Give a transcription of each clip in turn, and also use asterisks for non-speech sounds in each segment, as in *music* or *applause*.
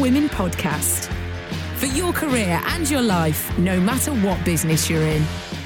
Women Podcast. For your career and your life, no matter what business you're in.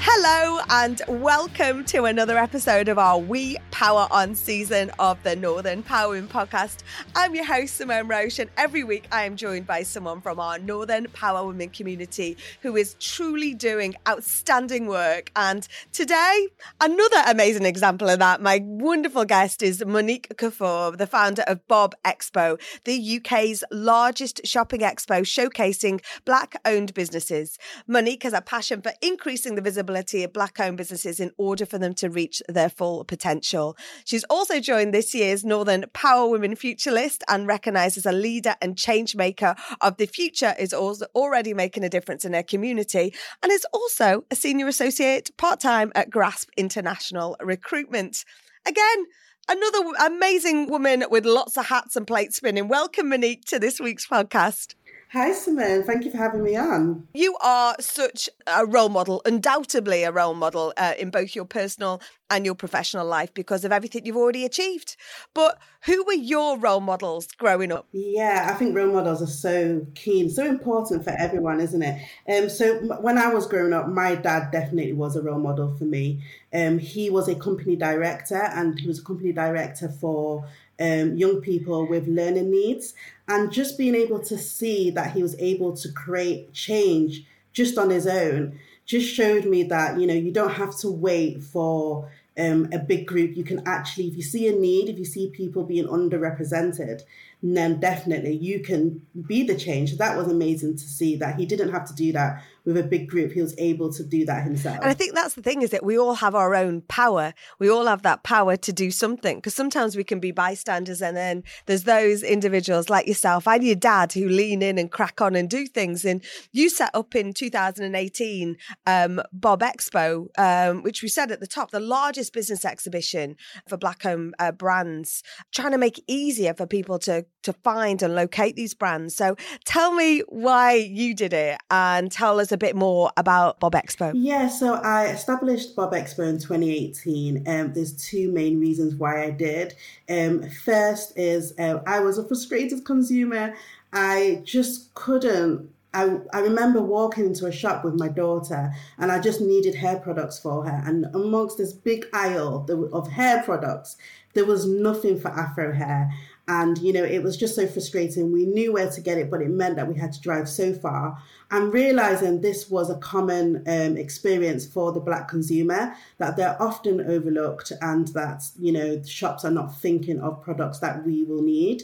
Hello and welcome to another episode of our We Power On season of the Northern Power Women podcast. I'm your host, Simone Roche, and every week I am joined by someone from our Northern Power Women community who is truly doing outstanding work. And today, another amazing example of that. My wonderful guest is Monique Kafour, the founder of Bob Expo, the UK's largest shopping expo showcasing Black owned businesses. Monique has a passion for increasing the visibility of Black owned businesses in order for them to reach their full potential. She's also joined this year's Northern Power Women Future List and recognised as a leader and change maker of the future, is also already making a difference in her community, and is also a senior associate part time at Grasp International Recruitment. Again, Another amazing woman with lots of hats and plates spinning. Welcome, Monique, to this week's podcast. Hi, Simone. Thank you for having me on. You are such a role model, undoubtedly a role model uh, in both your personal and your professional life because of everything you've already achieved. But who were your role models growing up? Yeah, I think role models are so keen, so important for everyone, isn't it? Um, so when I was growing up, my dad definitely was a role model for me. Um, he was a company director, and he was a company director for um, young people with learning needs, and just being able to see that he was able to create change just on his own just showed me that you know you don't have to wait for um, a big group. You can actually, if you see a need, if you see people being underrepresented, then definitely you can be the change. That was amazing to see that he didn't have to do that with a big group. He was able to do that himself. And I think that's the thing is that we all have our own power. We all have that power to do something because sometimes we can be bystanders and then there's those individuals like yourself and your dad who lean in and crack on and do things. And you set up in 2018 um, Bob Expo, um, which we said at the top, the largest business exhibition for black owned uh, brands, trying to make it easier for people to to find and locate these brands. So tell me why you did it and tell us a bit more about Bob Expo. Yeah, so I established Bob Expo in 2018. Um, there's two main reasons why I did. Um, first is uh, I was a frustrated consumer. I just couldn't. I, I remember walking into a shop with my daughter and I just needed hair products for her. And amongst this big aisle of hair products, there was nothing for Afro hair. And, you know, it was just so frustrating. We knew where to get it, but it meant that we had to drive so far. And realizing this was a common um, experience for the Black consumer, that they're often overlooked and that, you know, shops are not thinking of products that we will need.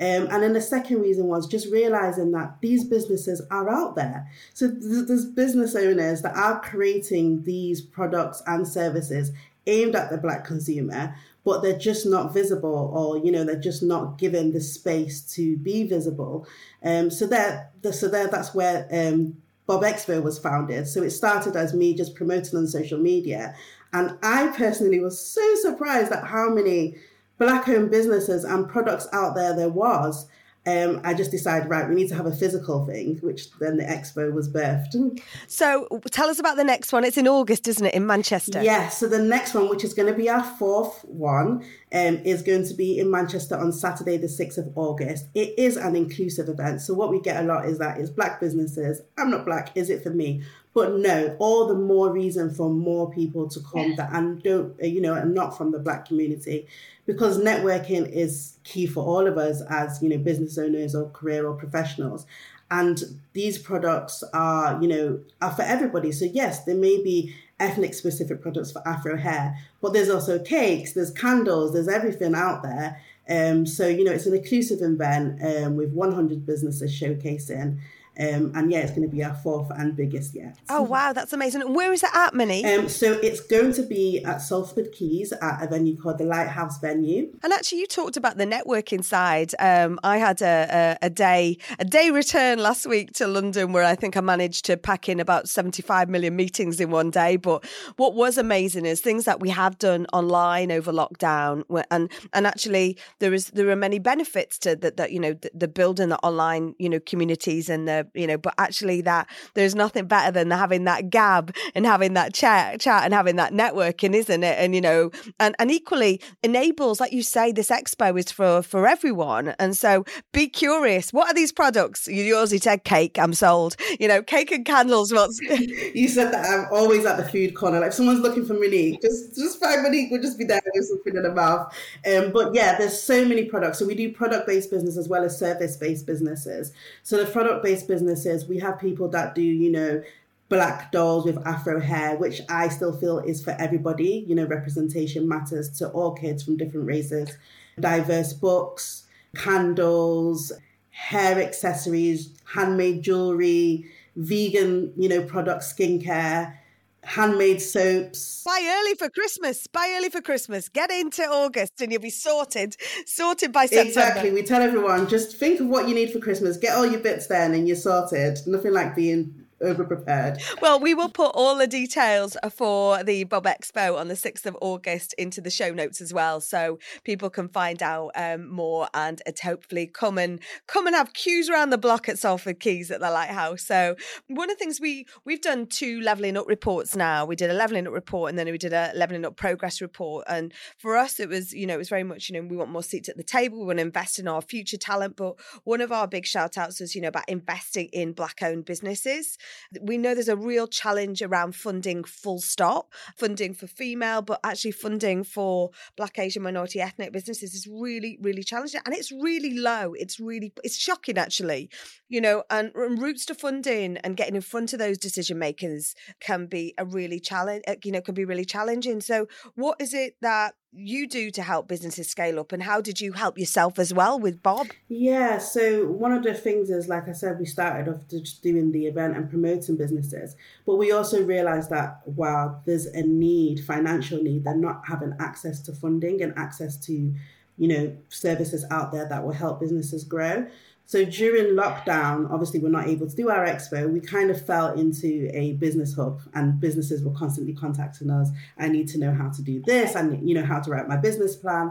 Um, and then the second reason was just realizing that these businesses are out there. So th- there's business owners that are creating these products and services aimed at the Black consumer, but they're just not visible or you know they're just not given the space to be visible. Um so that so there that's where um bob expo was founded. So it started as me just promoting on social media. And i personally was so surprised at how many black owned businesses and products out there there was um, I just decided, right, we need to have a physical thing, which then the expo was birthed. So tell us about the next one. It's in August, isn't it, in Manchester? Yeah, so the next one, which is going to be our fourth one, um, is going to be in Manchester on Saturday, the 6th of August. It is an inclusive event. So what we get a lot is that it's black businesses. I'm not black, is it for me? But no, all the more reason for more people to come that and don't, uh, you know, and not from the black community, because networking is key for all of us as, you know, business owners or career or professionals. And these products are, you know, are for everybody. So yes, there may be ethnic specific products for Afro hair, but there's also cakes, there's candles, there's everything out there. Um, so you know, it's an inclusive event um, with 100 businesses showcasing. Um, and yeah, it's going to be our fourth and biggest yet. Oh wow, that's amazing. Where is it at, Minnie? Um, so it's going to be at Salford Quays at a venue called the Lighthouse Venue. And actually, you talked about the networking side. Um, I had a, a, a day a day return last week to London where I think I managed to pack in about seventy five million meetings in one day. But what was amazing is things that we have done online over lockdown, and and actually there is there are many benefits to that. That you know the, the building the online you know communities and the you know, but actually that there's nothing better than having that gab and having that chat chat and having that networking, isn't it? And you know, and and equally enables, like you say, this expo is for for everyone. And so be curious. What are these products? Yours, you said cake. I'm sold. You know, cake and candles. What's *laughs* You said that I'm always at the food corner. Like if someone's looking for Monique, just just find Monique. We'll just be there with something in the mouth. Um, but yeah, there's so many products. So we do product based business as well as service based businesses. So the product based businesses, we have people that do, you know, black dolls with afro hair, which I still feel is for everybody. You know, representation matters to all kids from different races. Diverse books, candles, hair accessories, handmade jewelry, vegan, you know, products, skincare, handmade soaps. buy early for Christmas? Buy early for Christmas. Get into August, and you'll be sorted. Sorted by September. Exactly. We tell everyone just think of what you need for Christmas. Get all your bits then and you're sorted. Nothing like being *laughs* over prepared. Well, we will put all the details for the Bob Expo on the 6th of August into the show notes as well. So people can find out um, more and hopefully come and come and have queues around the block at Salford Quays at the Lighthouse. So one of the things we we've done two leveling up reports now. We did a leveling up report and then we did a leveling up progress report. And for us, it was, you know, it was very much, you know, we want more seats at the table. We want to invest in our future talent. But one of our big shout outs was, you know, about investing in black owned businesses. We know there's a real challenge around funding full stop, funding for female, but actually funding for black, Asian, minority, ethnic businesses is really, really challenging. And it's really low. It's really, it's shocking actually, you know, and, and routes to funding and getting in front of those decision makers can be a really challenge, uh, you know, can be really challenging. So what is it that you do to help businesses scale up and how did you help yourself as well with Bob? Yeah, so one of the things is, like I said, we started off just doing the event and promoting businesses, but we also realized that, wow, there's a need, financial need, they're not having access to funding and access to, you know, services out there that will help businesses grow. So during lockdown, obviously we're not able to do our expo. We kind of fell into a business hub, and businesses were constantly contacting us. I need to know how to do this, and you know how to write my business plan.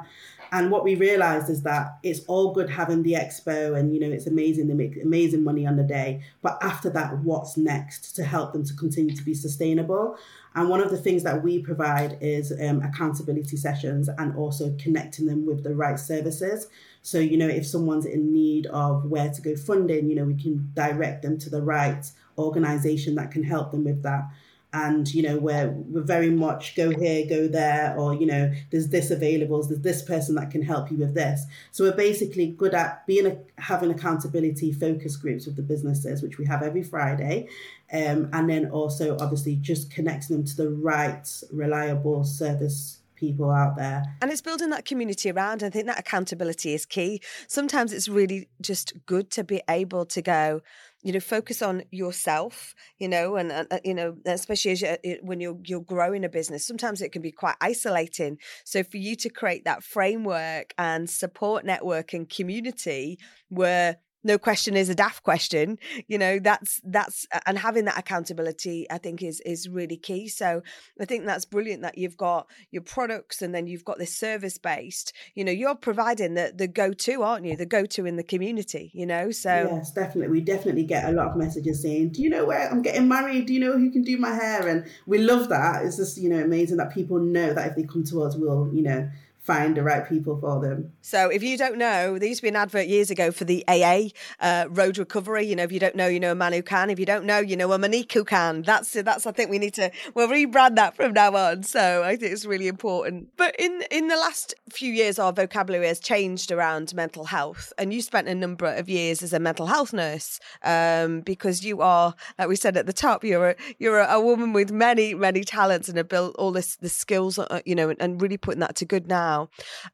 And what we realized is that it's all good having the expo, and you know it's amazing. They make amazing money on the day, but after that, what's next to help them to continue to be sustainable? And one of the things that we provide is um, accountability sessions and also connecting them with the right services. So, you know, if someone's in need of where to go funding, you know, we can direct them to the right organization that can help them with that. And, you know, where we're very much go here, go there, or, you know, there's this available, there's this person that can help you with this. So we're basically good at being a, having accountability focus groups with the businesses, which we have every Friday. Um, and then also obviously just connecting them to the right, reliable service people out there. And it's building that community around. I think that accountability is key. Sometimes it's really just good to be able to go, you know, focus on yourself, you know, and, uh, you know, especially as you, when you're you're growing a business, sometimes it can be quite isolating. So for you to create that framework and support network and community where no question is a daft question you know that's that's and having that accountability i think is is really key so i think that's brilliant that you've got your products and then you've got this service based you know you're providing the the go-to aren't you the go-to in the community you know so yes, definitely. We definitely get a lot of messages saying, "Do you know where I'm getting married? Do you know who can do my hair?" And we love that. It's just you know amazing that people know that if they come to us, we'll you know find the right people for them. So if you don't know, there used to be an advert years ago for the AA uh, road recovery. You know, if you don't know, you know a man who can. If you don't know, you know a Monique who can. That's that's. I think we need to we'll rebrand that from now on. So I think it's really important. But in in the last few years, our vocabulary has changed around mental health, and you spent a number of years as a mental health nurse um, because you are, like we said at the top, you're a, you're a, woman with many many talents and have built all this the skills, uh, you know, and, and really putting that to good now.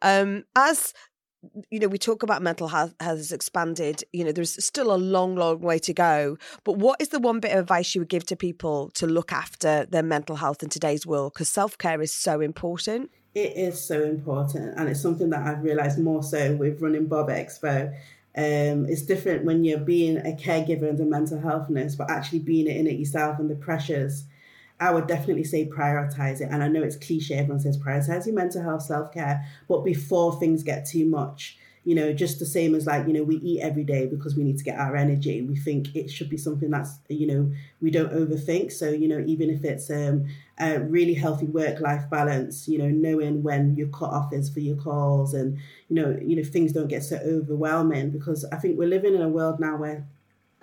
Um, as you know, we talk about mental health has expanded. You know, there's still a long, long way to go. But what is the one bit of advice you would give to people to look after their mental health in today's world? Because self care is so important. It is so important, and it's something that I've realized more so with running Bob Expo. Um, it's different when you're being a caregiver and a mental health nurse, but actually being in it yourself and the pressures. I would definitely say prioritize it. And I know it's cliche, everyone says prioritize your mental health, self care, but before things get too much, you know, just the same as like, you know, we eat every day because we need to get our energy. We think it should be something that's, you know, we don't overthink. So, you know, even if it's um, a really healthy work life balance, you know, knowing when your cut off is for your calls and, you know, you know, things don't get so overwhelming because I think we're living in a world now where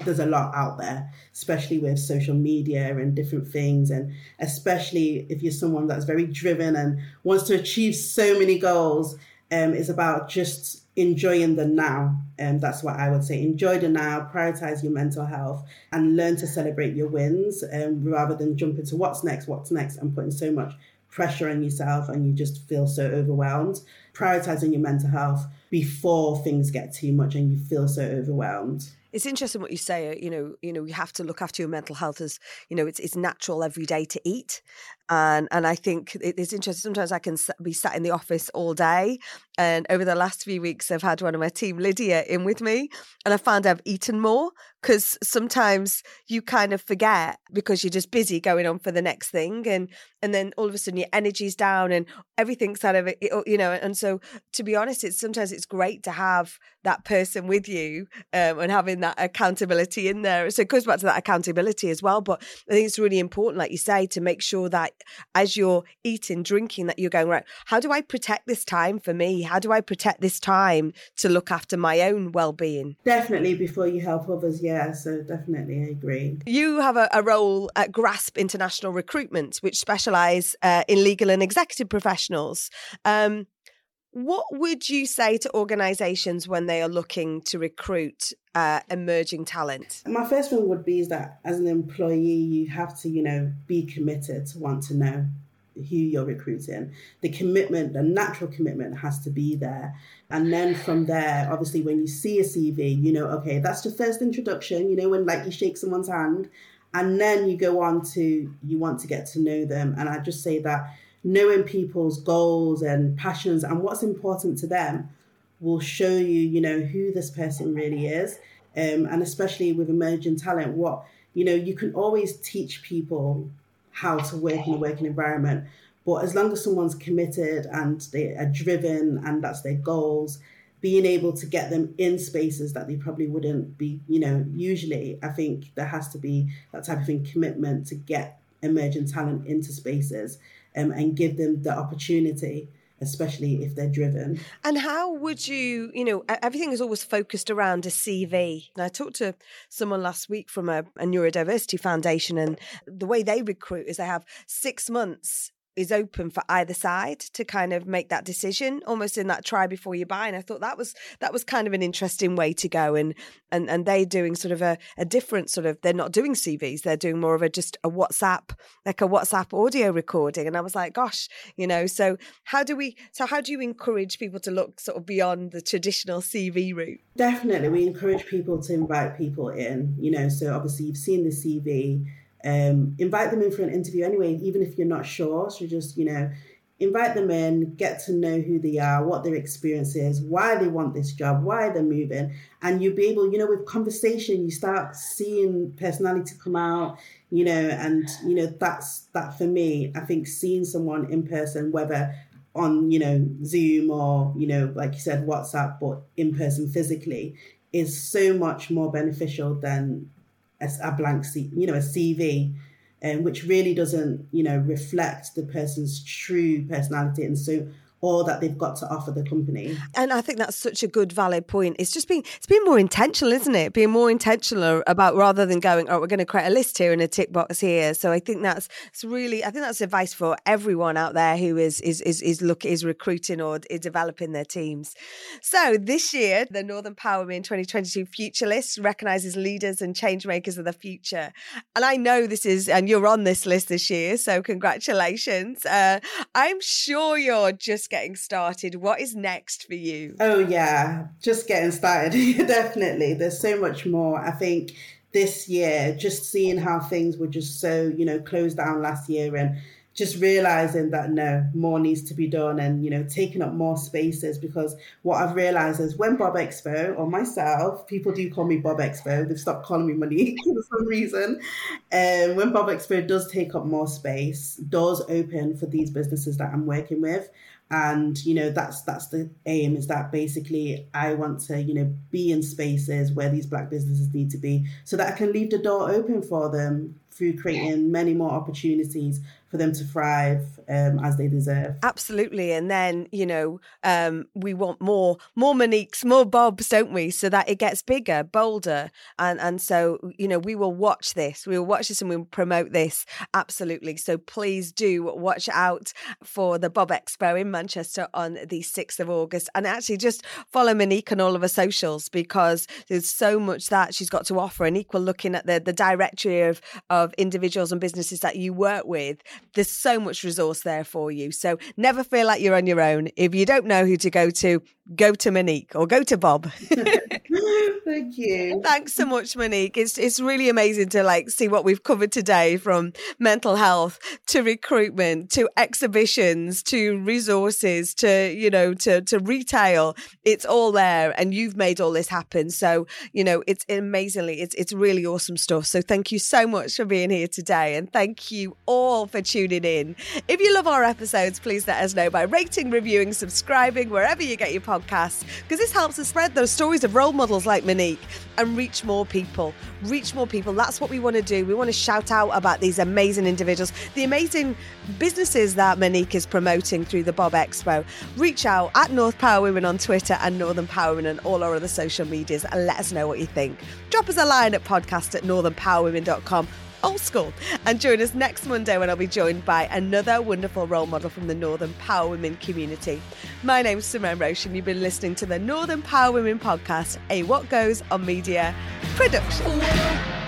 there's a lot out there, especially with social media and different things. And especially if you're someone that's very driven and wants to achieve so many goals, um, it's about just enjoying the now. And that's what I would say. Enjoy the now, prioritize your mental health, and learn to celebrate your wins um, rather than jump into what's next, what's next, and putting so much pressure on yourself and you just feel so overwhelmed. Prioritizing your mental health before things get too much and you feel so overwhelmed. It's interesting what you say. uh, You know, you know, you have to look after your mental health as you know. It's it's natural every day to eat, and and I think it's interesting. Sometimes I can be sat in the office all day, and over the last few weeks, I've had one of my team, Lydia, in with me, and I found I've eaten more because sometimes you kind of forget because you're just busy going on for the next thing, and and then all of a sudden your energy's down and everything's kind of it. you know. And so, to be honest, it's sometimes it's great to have that person with you um, and having that accountability in there. So it goes back to that accountability as well. But I think it's really important, like you say, to make sure that as you're eating, drinking, that you're going, right, how do I protect this time for me? How do I protect this time to look after my own well being? Definitely before you help others, yeah. So definitely I agree. You have a, a role at Grasp International Recruitment, which specialise uh, in legal and executive professionals. Um, what would you say to organisations when they are looking to recruit uh, emerging talent? My first thing would be is that as an employee, you have to, you know, be committed to want to know who you're recruiting. The commitment, the natural commitment has to be there. And then from there, obviously, when you see a CV, you know, okay, that's the first introduction, you know, when like you shake someone's hand and then you go on to, you want to get to know them. And I just say that knowing people's goals and passions and what's important to them will show you, you know, who this person really is. Um, and especially with emerging talent, what, you know, you can always teach people how to work in a working environment. But as long as someone's committed and they are driven and that's their goals, being able to get them in spaces that they probably wouldn't be, you know, usually, I think there has to be that type of thing commitment to get emerging talent into spaces um, and give them the opportunity, especially if they're driven. And how would you, you know, everything is always focused around a CV. And I talked to someone last week from a, a neurodiversity foundation, and the way they recruit is they have six months is open for either side to kind of make that decision almost in that try before you buy and i thought that was that was kind of an interesting way to go and and and they doing sort of a, a different sort of they're not doing cvs they're doing more of a just a whatsapp like a whatsapp audio recording and i was like gosh you know so how do we so how do you encourage people to look sort of beyond the traditional cv route Definitely, we encourage people to invite people in. You know, so obviously you've seen the CV. Um, invite them in for an interview anyway, even if you're not sure. So just you know, invite them in, get to know who they are, what their experience is, why they want this job, why they're moving, and you'll be able, you know, with conversation, you start seeing personality come out. You know, and you know that's that for me. I think seeing someone in person, whether on you know Zoom or you know like you said WhatsApp, but in person physically, is so much more beneficial than a, a blank C, you know a CV, um, which really doesn't you know reflect the person's true personality. And so all that they've got to offer the company. and i think that's such a good valid point. It's just being it's being more intentional isn't it? Being more intentional about rather than going oh we're going to create a list here and a tick box here. So i think that's it's really i think that's advice for everyone out there who is is is, is look is recruiting or is developing their teams. So this year the northern power men 2022 future list recognizes leaders and change makers of the future. And i know this is and you're on this list this year so congratulations. Uh, i'm sure you're just getting started. What is next for you? Oh yeah, just getting started. *laughs* Definitely. There's so much more. I think this year, just seeing how things were just so, you know, closed down last year and just realizing that no, more needs to be done and, you know, taking up more spaces because what I've realized is when Bob Expo or myself, people do call me Bob Expo, they've stopped calling me money *laughs* for some reason. And when Bob Expo does take up more space, doors open for these businesses that I'm working with and you know that's that's the aim is that basically i want to you know be in spaces where these black businesses need to be so that i can leave the door open for them through creating many more opportunities for them to thrive um, as they deserve Absolutely. And then, you know, um, we want more, more Moniques, more Bobs, don't we? So that it gets bigger, bolder. And and so, you know, we will watch this. We will watch this and we'll promote this. Absolutely. So please do watch out for the Bob Expo in Manchester on the 6th of August. And actually just follow Monique on all of her socials because there's so much that she's got to offer. And equal looking at the, the directory of, of individuals and businesses that you work with, there's so much resource there for you. So never feel like you're on your own. If you don't know who to go to, go to Monique or go to Bob. *laughs* *laughs* thank you Thanks so much, Monique. It's it's really amazing to like see what we've covered today from mental health to recruitment to exhibitions to resources to you know to to retail. It's all there, and you've made all this happen. So you know it's amazingly it's it's really awesome stuff. So thank you so much for being here today, and thank you all for tuning in. If you love our episodes, please let us know by rating, reviewing, subscribing wherever you get your podcasts, because this helps us spread those stories of role models like Monique and reach more people. Reach more people. That's what we want to do. We want to shout out about these amazing individuals, the amazing businesses that Monique is promoting through the Bob Expo. Reach out at North Power Women on Twitter and Northern Power Women and all our other social medias and let us know what you think. Drop us a line at podcast at northernpowerwomen.com old school. And join us next Monday when I'll be joined by another wonderful role model from the Northern Power Women community. My name's Simone Roche, and you've been listening to the Northern Power Women podcast, a What Goes on Media production.